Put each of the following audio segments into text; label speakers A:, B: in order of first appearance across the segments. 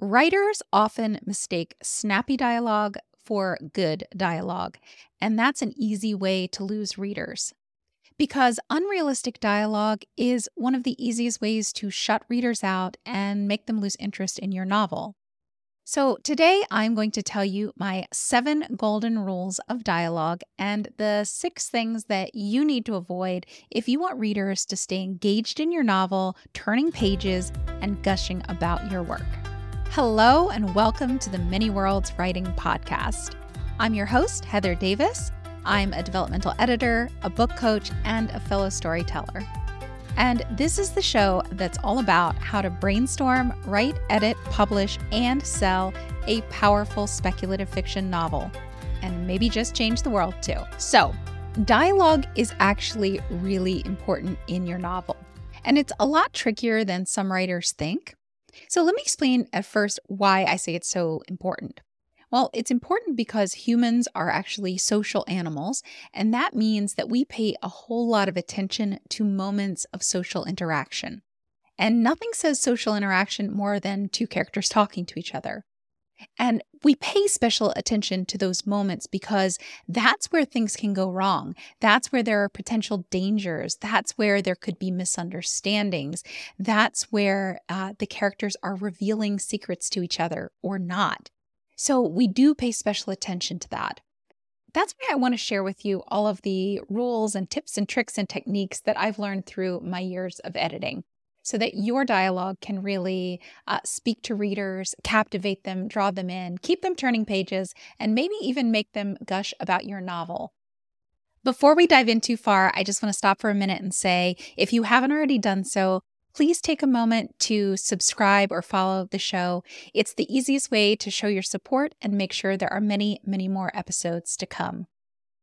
A: Writers often mistake snappy dialogue for good dialogue, and that's an easy way to lose readers. Because unrealistic dialogue is one of the easiest ways to shut readers out and make them lose interest in your novel. So, today I'm going to tell you my seven golden rules of dialogue and the six things that you need to avoid if you want readers to stay engaged in your novel, turning pages, and gushing about your work. Hello, and welcome to the Many Worlds Writing Podcast. I'm your host, Heather Davis. I'm a developmental editor, a book coach, and a fellow storyteller. And this is the show that's all about how to brainstorm, write, edit, publish, and sell a powerful speculative fiction novel, and maybe just change the world too. So, dialogue is actually really important in your novel. And it's a lot trickier than some writers think. So, let me explain at first why I say it's so important. Well, it's important because humans are actually social animals, and that means that we pay a whole lot of attention to moments of social interaction. And nothing says social interaction more than two characters talking to each other. And we pay special attention to those moments because that's where things can go wrong. That's where there are potential dangers. That's where there could be misunderstandings. That's where uh, the characters are revealing secrets to each other or not. So we do pay special attention to that. That's why I want to share with you all of the rules and tips and tricks and techniques that I've learned through my years of editing so that your dialogue can really uh, speak to readers, captivate them, draw them in, keep them turning pages, and maybe even make them gush about your novel. Before we dive in too far, I just want to stop for a minute and say if you haven't already done so, please take a moment to subscribe or follow the show. It's the easiest way to show your support and make sure there are many, many more episodes to come.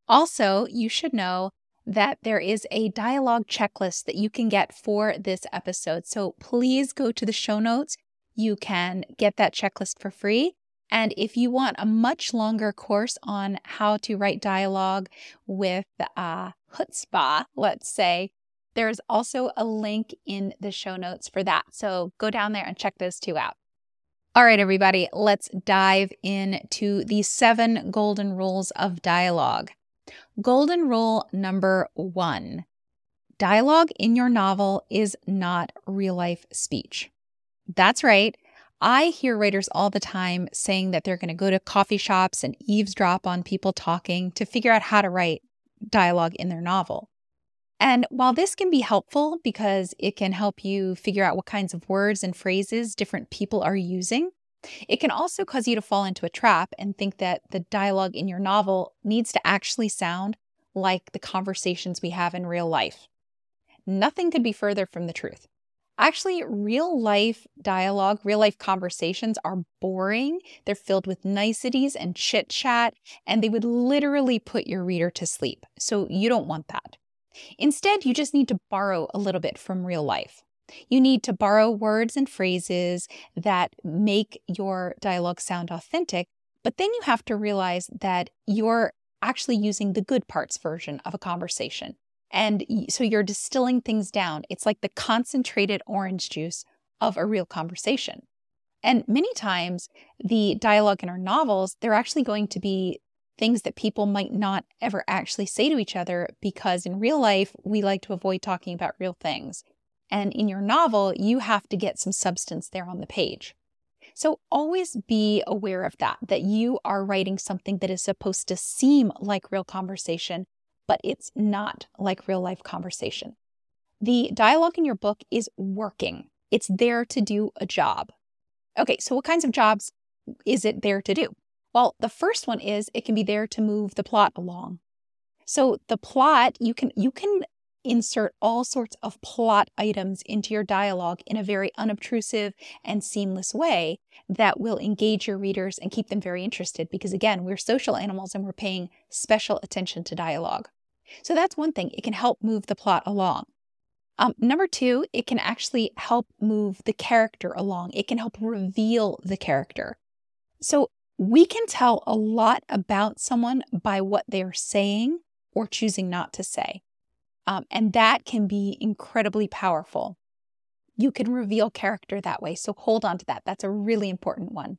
A: Also, you should know that there is a dialogue checklist that you can get for this episode. So please go to the show notes. You can get that checklist for free. And if you want a much longer course on how to write dialogue with uh, chutzpah, let's say, there's also a link in the show notes for that. So go down there and check those two out. All right, everybody, let's dive into the seven golden rules of dialogue. Golden rule number one dialogue in your novel is not real life speech. That's right. I hear writers all the time saying that they're going to go to coffee shops and eavesdrop on people talking to figure out how to write dialogue in their novel. And while this can be helpful because it can help you figure out what kinds of words and phrases different people are using, it can also cause you to fall into a trap and think that the dialogue in your novel needs to actually sound like the conversations we have in real life. Nothing could be further from the truth. Actually, real life dialogue, real life conversations are boring. They're filled with niceties and chit chat, and they would literally put your reader to sleep. So you don't want that. Instead, you just need to borrow a little bit from real life. You need to borrow words and phrases that make your dialogue sound authentic, but then you have to realize that you're actually using the good parts version of a conversation. And so you're distilling things down. It's like the concentrated orange juice of a real conversation. And many times, the dialogue in our novels, they're actually going to be things that people might not ever actually say to each other because in real life, we like to avoid talking about real things. And in your novel, you have to get some substance there on the page. So always be aware of that, that you are writing something that is supposed to seem like real conversation, but it's not like real life conversation. The dialogue in your book is working, it's there to do a job. Okay, so what kinds of jobs is it there to do? Well, the first one is it can be there to move the plot along. So the plot, you can you can insert all sorts of plot items into your dialogue in a very unobtrusive and seamless way that will engage your readers and keep them very interested because again, we're social animals and we're paying special attention to dialogue. So that's one thing. It can help move the plot along. Um, number two, it can actually help move the character along. It can help reveal the character. So we can tell a lot about someone by what they're saying or choosing not to say. Um, and that can be incredibly powerful. you can reveal character that way. So hold on to that. That's a really important one.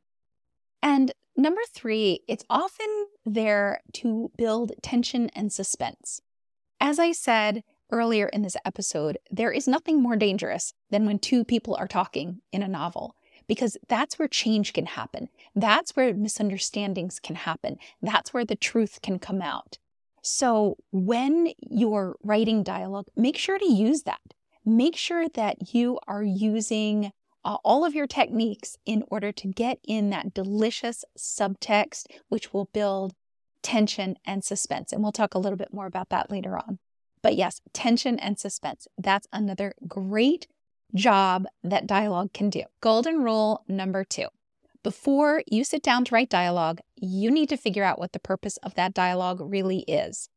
A: And number three, it's often there to build tension and suspense. As I said earlier in this episode, there is nothing more dangerous than when two people are talking in a novel because that's where change can happen. That's where misunderstandings can happen. That's where the truth can come out. So when you're writing dialogue, make sure to use that. Make sure that you are using uh, all of your techniques in order to get in that delicious subtext, which will build tension and suspense. And we'll talk a little bit more about that later on. But yes, tension and suspense. That's another great job that dialogue can do. Golden rule number two before you sit down to write dialogue, you need to figure out what the purpose of that dialogue really is.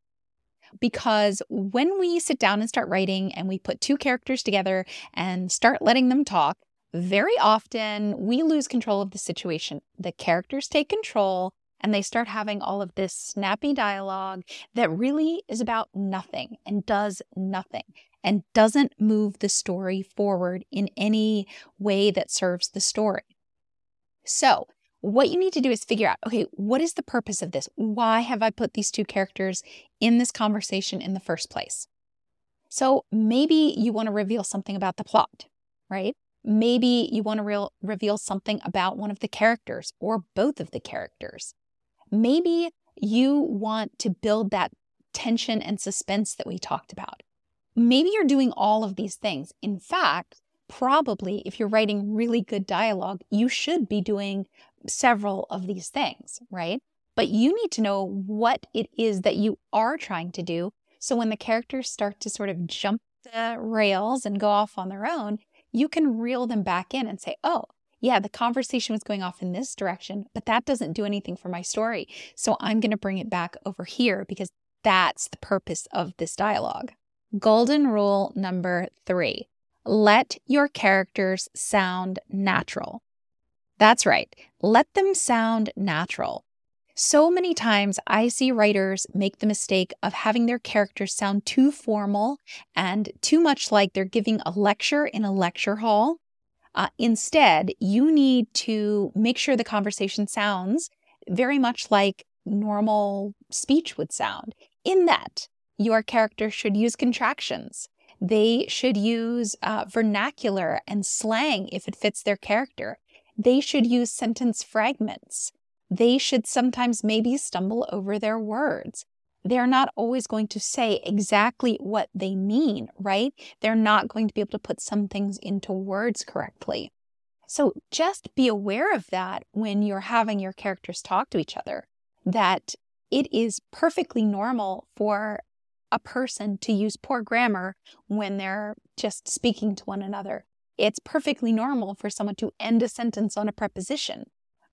A: Because when we sit down and start writing and we put two characters together and start letting them talk, very often we lose control of the situation. The characters take control and they start having all of this snappy dialogue that really is about nothing and does nothing and doesn't move the story forward in any way that serves the story. So, what you need to do is figure out okay, what is the purpose of this? Why have I put these two characters in this conversation in the first place? So, maybe you want to reveal something about the plot, right? Maybe you want to re- reveal something about one of the characters or both of the characters. Maybe you want to build that tension and suspense that we talked about. Maybe you're doing all of these things. In fact, probably if you're writing really good dialogue, you should be doing several of these things, right? But you need to know what it is that you are trying to do. So when the characters start to sort of jump the rails and go off on their own, you can reel them back in and say, oh, yeah, the conversation was going off in this direction, but that doesn't do anything for my story. So I'm going to bring it back over here because that's the purpose of this dialogue. Golden rule number three let your characters sound natural. That's right, let them sound natural. So many times I see writers make the mistake of having their characters sound too formal and too much like they're giving a lecture in a lecture hall. Uh, instead, you need to make sure the conversation sounds very much like normal speech would sound, in that your character should use contractions. They should use uh, vernacular and slang if it fits their character. They should use sentence fragments. They should sometimes maybe stumble over their words. They're not always going to say exactly what they mean, right? They're not going to be able to put some things into words correctly. So just be aware of that when you're having your characters talk to each other, that it is perfectly normal for a person to use poor grammar when they're just speaking to one another. It's perfectly normal for someone to end a sentence on a preposition,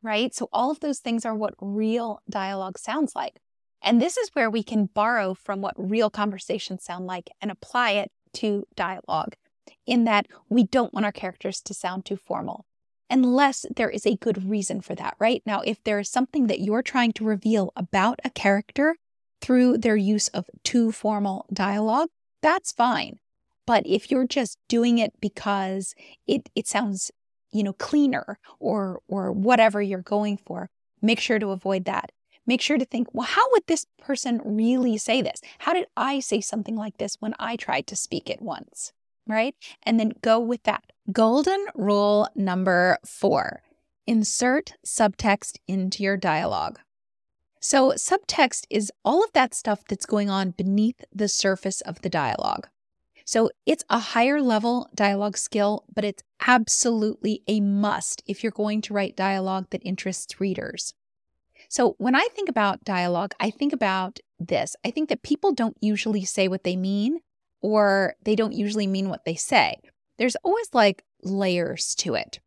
A: right? So, all of those things are what real dialogue sounds like. And this is where we can borrow from what real conversations sound like and apply it to dialogue, in that we don't want our characters to sound too formal unless there is a good reason for that, right? Now, if there is something that you're trying to reveal about a character through their use of too formal dialogue, that's fine. But if you're just doing it because it, it sounds, you know, cleaner or or whatever you're going for, make sure to avoid that. Make sure to think, well, how would this person really say this? How did I say something like this when I tried to speak it once? Right? And then go with that. Golden rule number four insert subtext into your dialogue. So, subtext is all of that stuff that's going on beneath the surface of the dialogue. So, it's a higher level dialogue skill, but it's absolutely a must if you're going to write dialogue that interests readers. So, when I think about dialogue, I think about this. I think that people don't usually say what they mean, or they don't usually mean what they say. There's always like layers to it.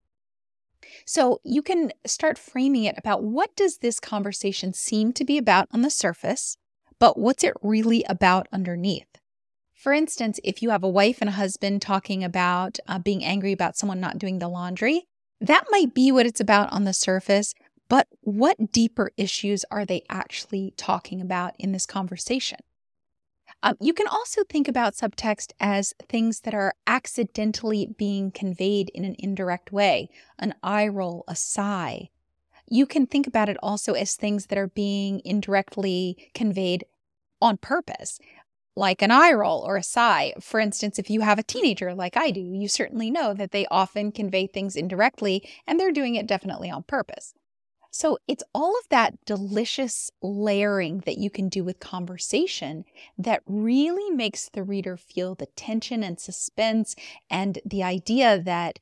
A: So you can start framing it about what does this conversation seem to be about on the surface, but what's it really about underneath? For instance, if you have a wife and a husband talking about uh, being angry about someone not doing the laundry, that might be what it's about on the surface, but what deeper issues are they actually talking about in this conversation? Um, you can also think about subtext as things that are accidentally being conveyed in an indirect way an eye roll, a sigh. You can think about it also as things that are being indirectly conveyed on purpose, like an eye roll or a sigh. For instance, if you have a teenager like I do, you certainly know that they often convey things indirectly and they're doing it definitely on purpose. So it's all of that delicious layering that you can do with conversation that really makes the reader feel the tension and suspense and the idea that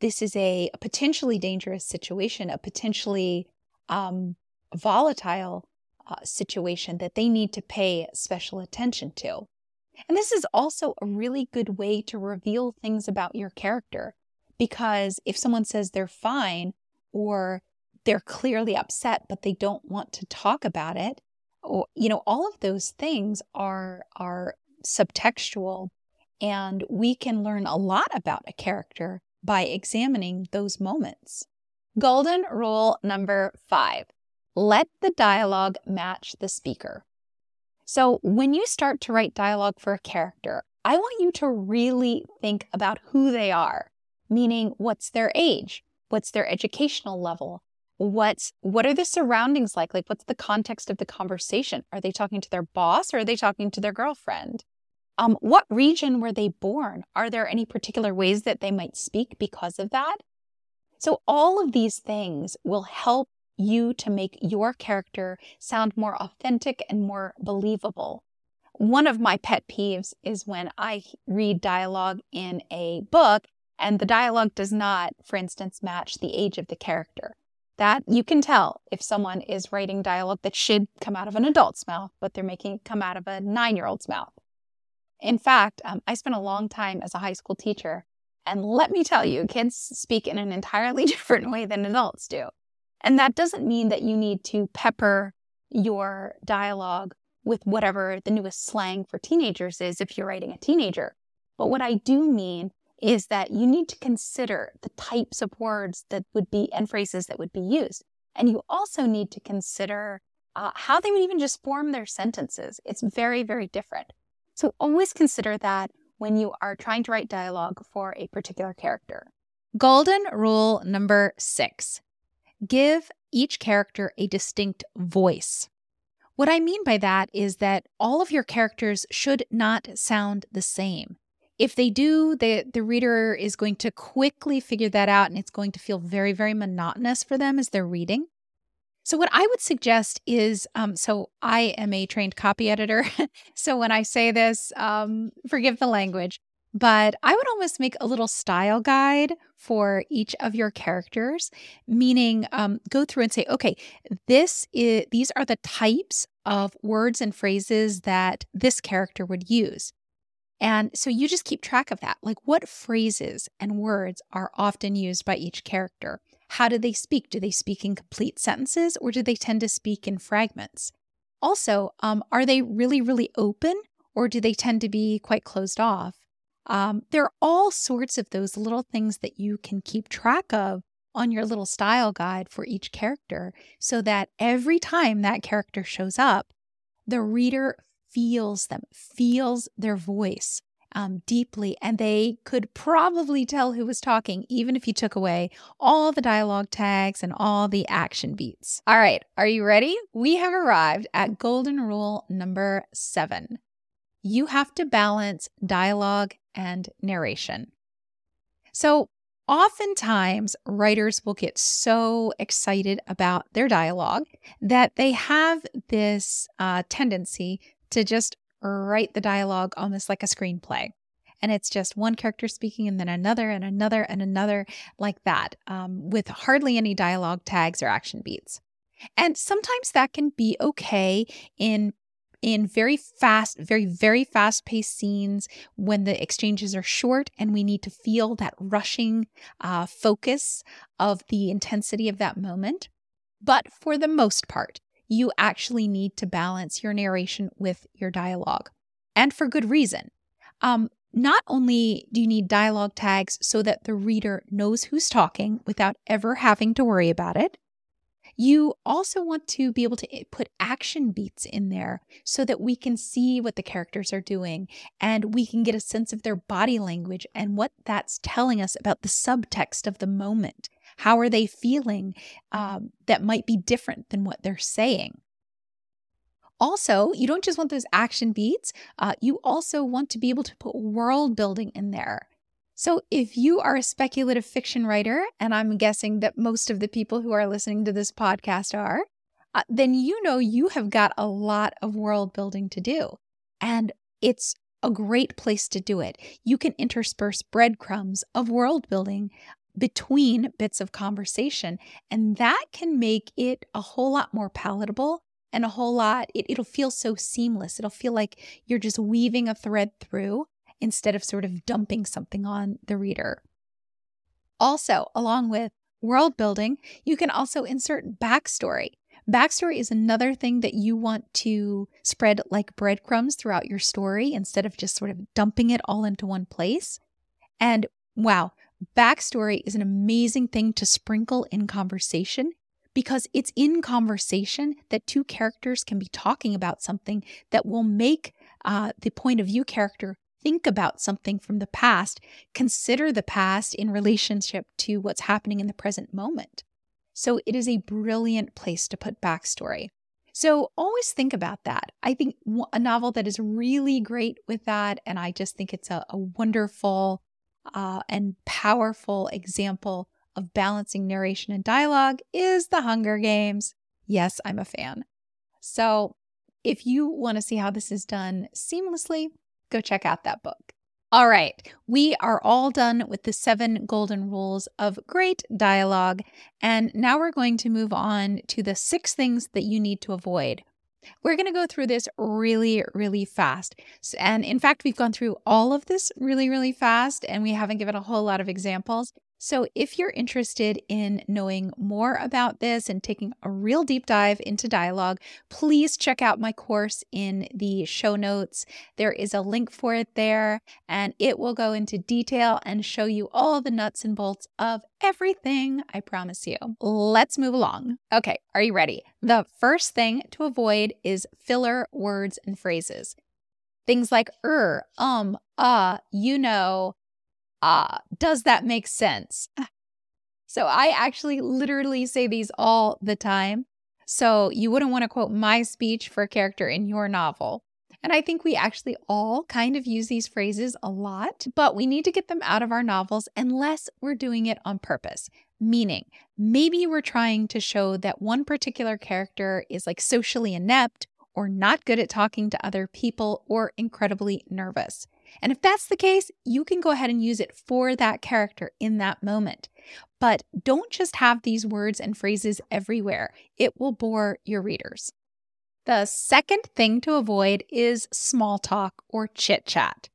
A: this is a, potentially dangerous situation, a potentially um, volatile uh, situation that they need to pay special attention to. And this is also a really good way to reveal things about your character because if someone says they're fine or they're clearly upset but they don't want to talk about it. Or you know all of those things are are subtextual and we can learn a lot about a character by examining those moments. Golden rule number 5 let the dialogue match the speaker. So when you start to write dialogue for a character i want you to really think about who they are meaning what's their age what's their educational level what's what are the surroundings like? Like what's the context of the conversation? Are they talking to their boss or are they talking to their girlfriend? Um, what region were they born? Are there any particular ways that they might speak because of that? So all of these things will help you to make your character sound more authentic and more believable. One of my pet peeves is when i read dialogue in a book and the dialogue does not for instance match the age of the character that you can tell if someone is writing dialogue that should come out of an adult's mouth, but they're making it come out of a nine year old's mouth. In fact, um, I spent a long time as a high school teacher, and let me tell you, kids speak in an entirely different way than adults do. And that doesn't mean that you need to pepper your dialogue with whatever the newest slang for teenagers is if you're writing a teenager. But what I do mean is that you need to consider the types of words that would be and phrases that would be used. And you also need to consider uh, how they would even just form their sentences. It's very, very different. So always consider that when you are trying to write dialogue for a particular character. Golden rule number six give each character a distinct voice. What I mean by that is that all of your characters should not sound the same. If they do, the, the reader is going to quickly figure that out and it's going to feel very, very monotonous for them as they're reading. So, what I would suggest is um, so I am a trained copy editor. so, when I say this, um, forgive the language, but I would almost make a little style guide for each of your characters, meaning um, go through and say, okay, this is these are the types of words and phrases that this character would use. And so you just keep track of that. Like what phrases and words are often used by each character? How do they speak? Do they speak in complete sentences or do they tend to speak in fragments? Also, um, are they really, really open or do they tend to be quite closed off? Um, there are all sorts of those little things that you can keep track of on your little style guide for each character so that every time that character shows up, the reader feels them, feels their voice um, deeply, and they could probably tell who was talking, even if you took away all the dialogue tags and all the action beats. All right, are you ready? We have arrived at golden rule number seven. You have to balance dialogue and narration. So, oftentimes writers will get so excited about their dialogue that they have this uh, tendency to just write the dialogue almost like a screenplay. And it's just one character speaking and then another and another and another like that, um, with hardly any dialogue tags or action beats. And sometimes that can be okay in in very fast, very, very fast paced scenes when the exchanges are short and we need to feel that rushing uh, focus of the intensity of that moment. But for the most part, you actually need to balance your narration with your dialogue, and for good reason. Um, not only do you need dialogue tags so that the reader knows who's talking without ever having to worry about it, You also want to be able to eh, put action beats in there so that we can see what the characters are doing and we can get a sense of their body language and what that's telling us about the subtext of the moment. How are they feeling um, that might be different than what they're saying? Also, you don't just want those action beats, uh, you also want to be able to put world building in there. So, if you are a speculative fiction writer, and I'm guessing that most of the people who are listening to this podcast are, uh, then you know you have got a lot of world building to do. And it's a great place to do it. You can intersperse breadcrumbs of world building between bits of conversation, and that can make it a whole lot more palatable and a whole lot, it, it'll feel so seamless. It'll feel like you're just weaving a thread through instead of sort of dumping something on the reader. Also, along with world building, you can also insert backstory. Backstory is another thing that you want to spread like breadcrumbs throughout your story instead of just sort of dumping it all into one place. And wow, backstory is an amazing thing to sprinkle in conversation because it's in conversation that two characters can be talking about something that will make uh, the point of view character think about something from the past, consider the past in relationship to what's happening in the present moment. So it is a brilliant place to put backstory. So always think about that. I think a novel that is really great with that, and I just think it's a, a wonderful uh, and powerful example of balancing narration and dialogue, is The Hunger Games. Yes, I'm a fan. So if you want to see how this is done seamlessly, go check out that book. All right, we are all done with the seven golden rules of great dialogue. And now we're going to move on to the six things that you need to avoid. We're going to go through this really, really fast. And in fact, we've gone through all of this really, really fast, and we haven't given a whole lot of examples. So, if you're interested in knowing more about this and taking a real deep dive into dialogue, please check out my course in the show notes. There is a link for it there, and it will go into detail and show you all the nuts and bolts of everything, I promise you. Let's move along. Okay, are you ready? The first thing to avoid is filler words and phrases. Things like er, um, uh, you know, ah, does that make sense? So I actually literally say these all the time. So you wouldn't want to quote my speech for a character in your novel. And I think we actually all kind of use these phrases a lot, but we need to get them out of our novels unless we're doing it on purpose. Meaning, maybe we're trying to show that one particular character is like socially inept or not good at talking to other people or incredibly nervous. And if that's the case, you can go ahead and use it for that character in that moment. But don't just have these words and phrases everywhere, it will bore your readers. The second thing to avoid is small talk or chit chat.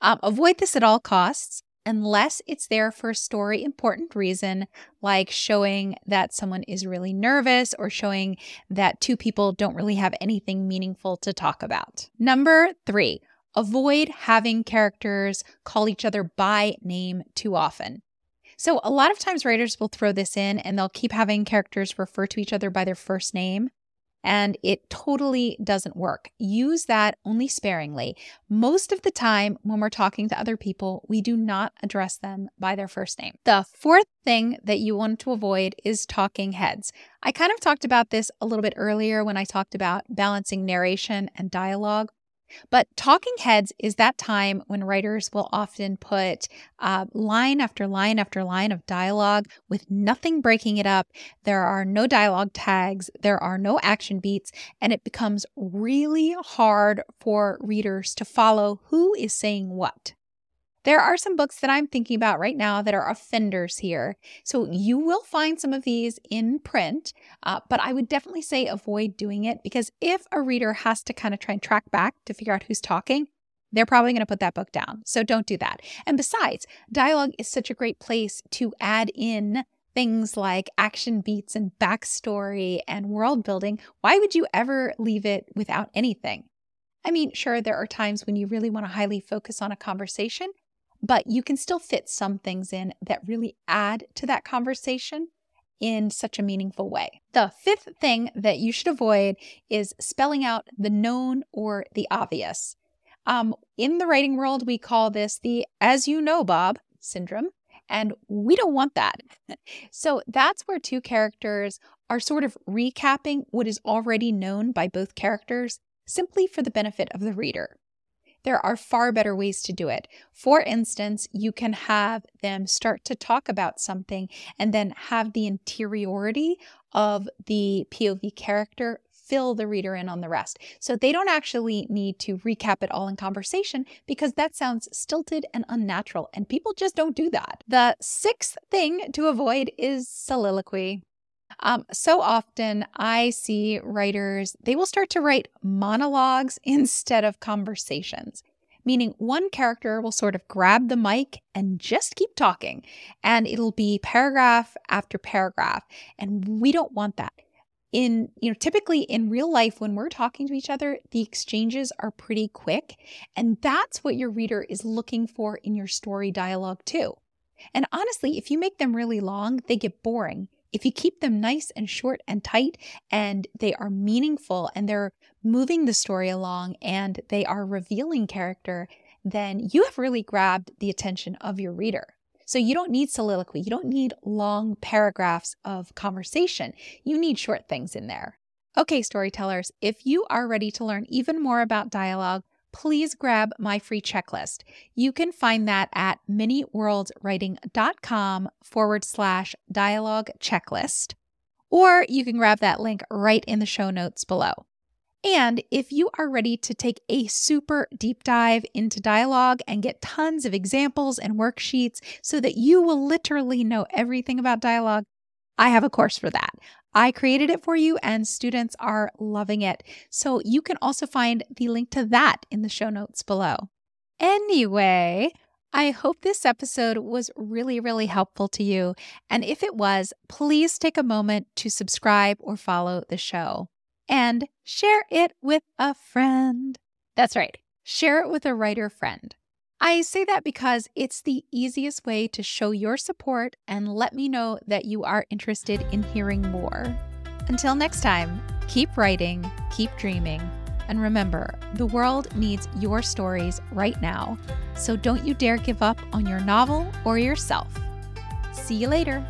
A: Um, avoid this at all costs unless it's there for a story important reason, like showing that someone is really nervous or showing that two people don't really have anything meaningful to talk about. Number three, Avoid having characters call each other by name too often. So, a lot of times writers will throw this in and they'll keep having characters refer to each other by their first name. And it totally doesn't work. Use that only sparingly. Most of the time, when we're talking to other people, we do not address them by their first name. The fourth thing that you want to avoid is talking heads. I kind of talked about this a little bit earlier when I talked about balancing narration and dialogue. But talking heads is that time when writers will often put uh, line after line after line of dialogue with nothing breaking it up. There are no dialogue tags, there are no action beats, and it becomes really hard for readers to follow who is saying what. There are some books that I'm thinking about right now that are offenders here. So you will find some of these in print, uh, but I would definitely say avoid doing it because if a reader has to kind of try and track back to figure out who's talking, they're probably going to put that book down. So don't do that. And besides, dialogue is such a great place to add in things like action beats and backstory and world building. Why would you ever leave it without anything? I mean, sure, there are times when you really want to highly focus on a conversation, but you can still fit some things in that really add to that conversation in such a meaningful way. The fifth thing that you should avoid is spelling out the known or the obvious. Um, in the writing world, we call this the as you know, Bob syndrome. And we don't want that. so that's where two characters are sort of recapping what is already known by both characters simply for the benefit of the reader. There are far better ways to do it. For instance, you can have them start to talk about something and then have the interiority of the POV character fill the reader in on the rest. So they don't actually need to recap it all in conversation because that sounds stilted and unnatural, and people just don't do that. The sixth thing to avoid is soliloquy. Um, so often I see writers, they will start to write monologues instead of conversations, meaning one character will sort of grab the mic and just keep talking, and it'll be paragraph after paragraph. And we don't want that in you know typically in real life when we're talking to each other the exchanges are pretty quick and that's what your reader is looking for in your story dialogue too and honestly if you make them really long they get boring if you keep them nice and short and tight and they are meaningful and they're moving the story along and they are revealing character then you have really grabbed the attention of your reader so you don't need soliloquy. You don't need long paragraphs of conversation. You need short things in there. Okay, storytellers, if you are ready to learn even more about dialogue, please grab my free checklist. You can find that at manyworldswriting.com forward slash dialogue checklist, or you can grab that link right in the show notes below. And if you are ready to take a super deep dive into dialogue and get tons of examples and worksheets so that you will literally know everything about dialogue, I have a course for that. I created it for you and students are loving it. So you can also find the link to that in the show notes below. Anyway, I hope this episode was really, really helpful to you. And if it was, please take a moment to subscribe or follow the show and share it with a friend. That's right, share it with a writer friend. I say that because it's the easiest way to show your support and let me know that you are interested in hearing more. Until next time, keep writing, keep dreaming, and remember the world needs your stories right now. So don't you dare give up on your novel or yourself. See you later.